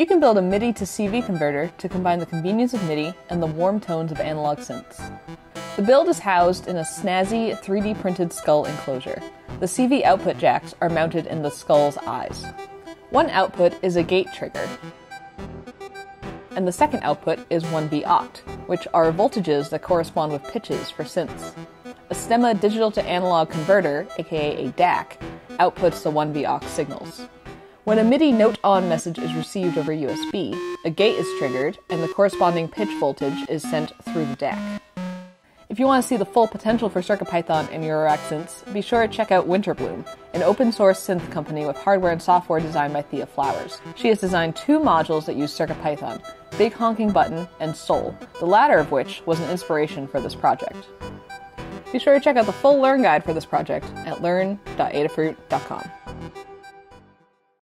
You can build a MIDI to CV converter to combine the convenience of MIDI and the warm tones of analog synths. The build is housed in a snazzy 3D printed skull enclosure. The CV output jacks are mounted in the skull's eyes. One output is a gate trigger, and the second output is 1V oct, which are voltages that correspond with pitches for synths. A Stemma digital to analog converter, aka a DAC, outputs the 1V oct signals. When a MIDI note on message is received over USB, a gate is triggered and the corresponding pitch voltage is sent through the DAC. If you want to see the full potential for CircuitPython and Eurorack synths, be sure to check out Winterbloom, an open source synth company with hardware and software designed by Thea Flowers. She has designed two modules that use CircuitPython, Big Honking Button and Sol, the latter of which was an inspiration for this project. Be sure to check out the full Learn Guide for this project at learn.adafruit.com.